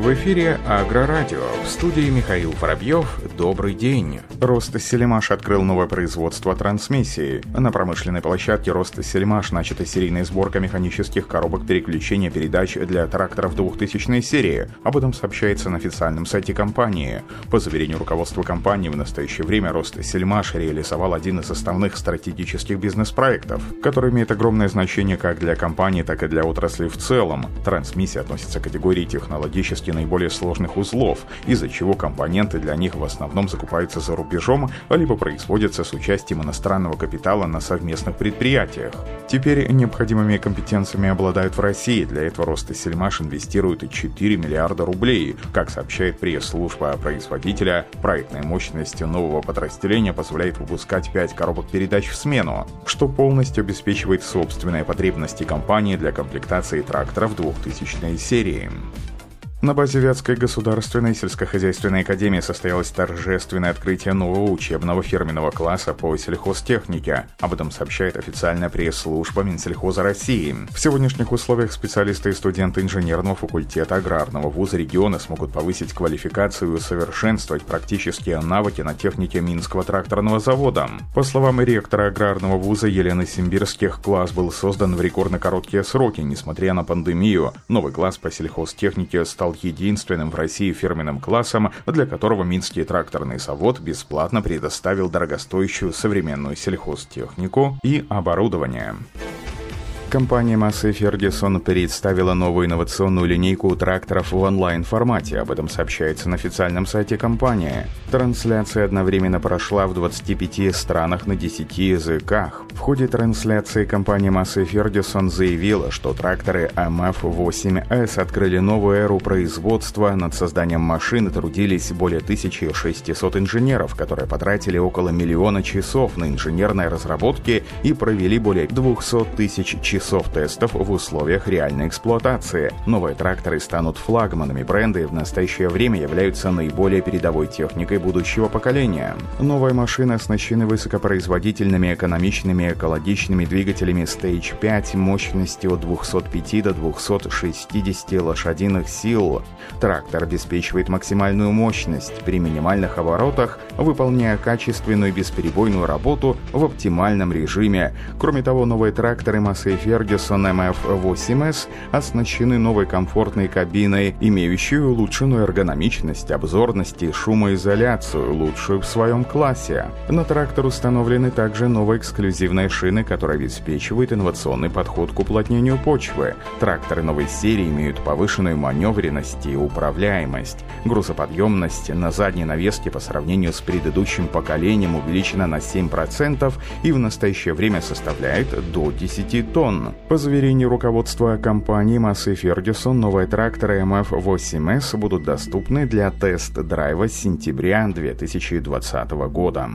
В эфире Агрорадио. В студии Михаил Воробьев. Добрый день. Рост Селимаш открыл новое производство трансмиссии. На промышленной площадке Рост Селимаш начата серийная сборка механических коробок переключения передач для тракторов 2000 серии. Об этом сообщается на официальном сайте компании. По заверению руководства компании, в настоящее время Рост Сельмаш реализовал один из основных стратегических бизнес-проектов, который имеет огромное значение как для компании, так и для отрасли в целом. Трансмиссия относится к категории технологически наиболее сложных узлов, из-за чего компоненты для них в основном закупаются за рубежом, либо производятся с участием иностранного капитала на совместных предприятиях. Теперь необходимыми компетенциями обладают в России. Для этого роста Сельмаш инвестирует 4 миллиарда рублей. Как сообщает пресс-служба производителя, проектная мощность нового подразделения позволяет выпускать 5 коробок передач в смену, что полностью обеспечивает собственные потребности компании для комплектации тракторов 2000 серии. На базе Вятской государственной сельскохозяйственной академии состоялось торжественное открытие нового учебного фирменного класса по сельхозтехнике. Об этом сообщает официальная пресс-служба Минсельхоза России. В сегодняшних условиях специалисты и студенты инженерного факультета аграрного вуза региона смогут повысить квалификацию и усовершенствовать практические навыки на технике Минского тракторного завода. По словам ректора аграрного вуза Елены Симбирских, класс был создан в рекордно короткие сроки, несмотря на пандемию. Новый класс по сельхозтехнике стал стал единственным в России фирменным классом, для которого Минский тракторный завод бесплатно предоставил дорогостоящую современную сельхозтехнику и оборудование. Компания Massey Ferguson представила новую инновационную линейку тракторов в онлайн-формате. Об этом сообщается на официальном сайте компании. Трансляция одновременно прошла в 25 странах на 10 языках. В ходе трансляции компания Massey Ferguson заявила, что тракторы MF8S открыли новую эру производства. Над созданием машины трудились более 1600 инженеров, которые потратили около миллиона часов на инженерные разработки и провели более 200 тысяч часов часов тестов в условиях реальной эксплуатации. Новые тракторы станут флагманами бренда и в настоящее время являются наиболее передовой техникой будущего поколения. Новые машины оснащены высокопроизводительными, экономичными, экологичными двигателями Stage 5 мощностью от 205 до 260 лошадиных сил. Трактор обеспечивает максимальную мощность при минимальных оборотах, выполняя качественную бесперебойную работу в оптимальном режиме. Кроме того, новые тракторы Massey Ferguson MF8S оснащены новой комфортной кабиной, имеющей улучшенную эргономичность, обзорность и шумоизоляцию, лучшую в своем классе. На трактор установлены также новые эксклюзивные шины, которые обеспечивают инновационный подход к уплотнению почвы. Тракторы новой серии имеют повышенную маневренность и управляемость. Грузоподъемность на задней навеске по сравнению с предыдущим поколением увеличена на 7% и в настоящее время составляет до 10 тонн. По заверению руководства компании Massey Ferguson, новые тракторы MF8S будут доступны для тест-драйва с сентября 2020 года.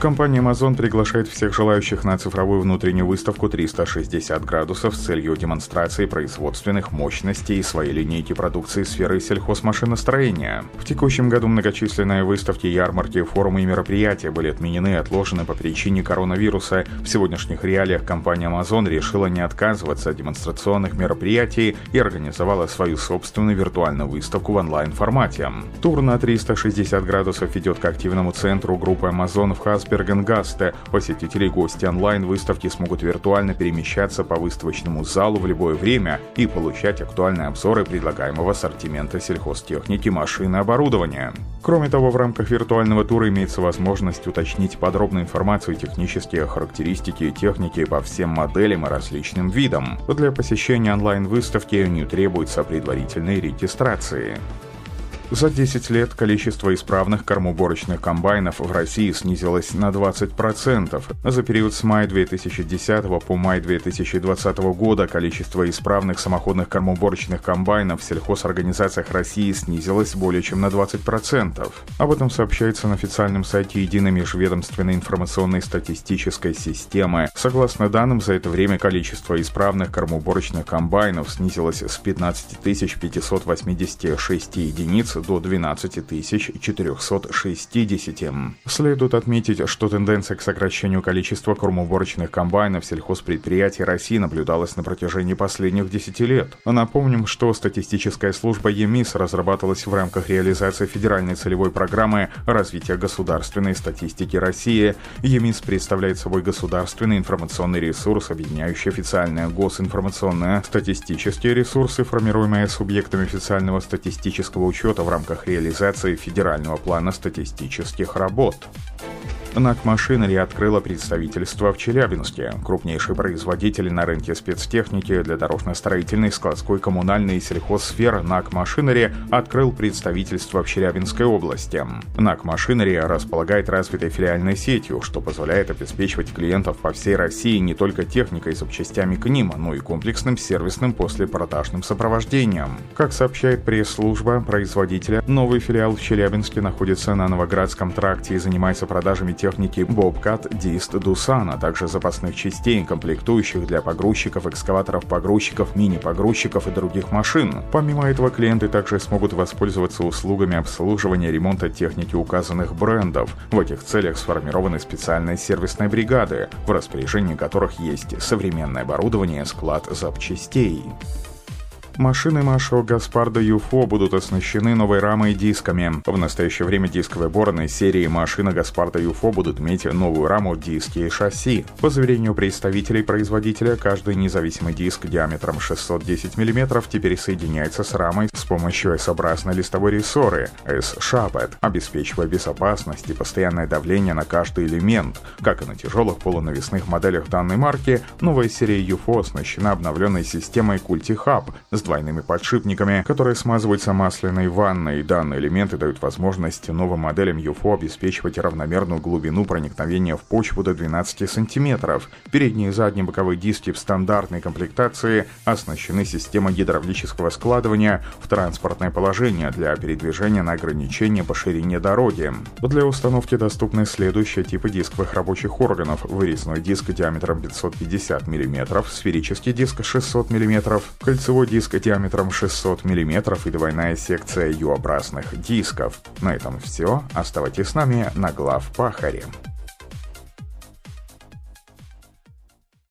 Компания Amazon приглашает всех желающих на цифровую внутреннюю выставку 360 градусов с целью демонстрации производственных мощностей своей линейки продукции сферы сельхозмашиностроения. В текущем году многочисленные выставки, ярмарки, форумы и мероприятия были отменены и отложены по причине коронавируса. В сегодняшних реалиях компания Amazon решила не отказываться от демонстрационных мероприятий и организовала свою собственную виртуальную выставку в онлайн-формате. Тур на 360 градусов ведет к активному центру группы Amazon в Хас Бергенгасте. Посетители и гости онлайн-выставки смогут виртуально перемещаться по выставочному залу в любое время и получать актуальные обзоры предлагаемого ассортимента сельхозтехники, машин и оборудования. Кроме того, в рамках виртуального тура имеется возможность уточнить подробную информацию технические характеристики и техники по всем моделям и различным видам. Для посещения онлайн-выставки не требуется предварительной регистрации. За 10 лет количество исправных кормоуборочных комбайнов в России снизилось на 20%. За период с мая 2010 по май 2020 года количество исправных самоходных кормоуборочных комбайнов в сельхозорганизациях России снизилось более чем на 20%. Об этом сообщается на официальном сайте Единой межведомственной информационной статистической системы. Согласно данным, за это время количество исправных кормоуборочных комбайнов снизилось с 15 586 единиц до 12 460. Следует отметить, что тенденция к сокращению количества кормоуборочных комбайнов сельхозпредприятий России наблюдалась на протяжении последних 10 лет. Напомним, что статистическая служба ЕМИС разрабатывалась в рамках реализации федеральной целевой программы развития государственной статистики России. ЕМИС представляет собой государственный информационный ресурс, объединяющий официальные госинформационные статистические ресурсы, формируемые субъектами официального статистического учета в рамках реализации федерального плана статистических работ. НАК Машинери открыла представительство в Челябинске. Крупнейший производитель на рынке спецтехники для дорожно-строительной, складской, коммунальной и сельхозсфер НАК Машинери открыл представительство в Челябинской области. НАК Машинери располагает развитой филиальной сетью, что позволяет обеспечивать клиентов по всей России не только техникой и запчастями к ним, но и комплексным сервисным послепродажным сопровождением. Как сообщает пресс-служба производителя, новый филиал в Челябинске находится на Новоградском тракте и занимается продажами техники Bobcat Dist Dusan, а также запасных частей, комплектующих для погрузчиков, экскаваторов, погрузчиков, мини-погрузчиков и других машин. Помимо этого, клиенты также смогут воспользоваться услугами обслуживания ремонта техники указанных брендов. В этих целях сформированы специальные сервисные бригады, в распоряжении которых есть современное оборудование, склад запчастей. Машины Машо Гаспарда Юфо будут оснащены новой рамой и дисками. В настоящее время дисковые борны серии машины Гаспарда Юфо будут иметь новую раму, диски и шасси. По заверению представителей производителя, каждый независимый диск диаметром 610 мм теперь соединяется с рамой с помощью S-образной листовой рессоры S-Shabet, обеспечивая безопасность и постоянное давление на каждый элемент. Как и на тяжелых полунавесных моделях данной марки, новая серия UFO оснащена обновленной системой Culti Hub с двойными подшипниками, которые смазываются масляной ванной. Данные элементы дают возможность новым моделям UFO обеспечивать равномерную глубину проникновения в почву до 12 см. Передние и задние боковые диски в стандартной комплектации оснащены системой гидравлического складывания в транспортное положение для передвижения на ограничение по ширине дороги. Для установки доступны следующие типы дисковых рабочих органов. Вырезной диск диаметром 550 мм, сферический диск 600 мм, кольцевой диск диаметром 600 мм и двойная секция U-образных дисков. На этом все. Оставайтесь с нами на глав Пахаре.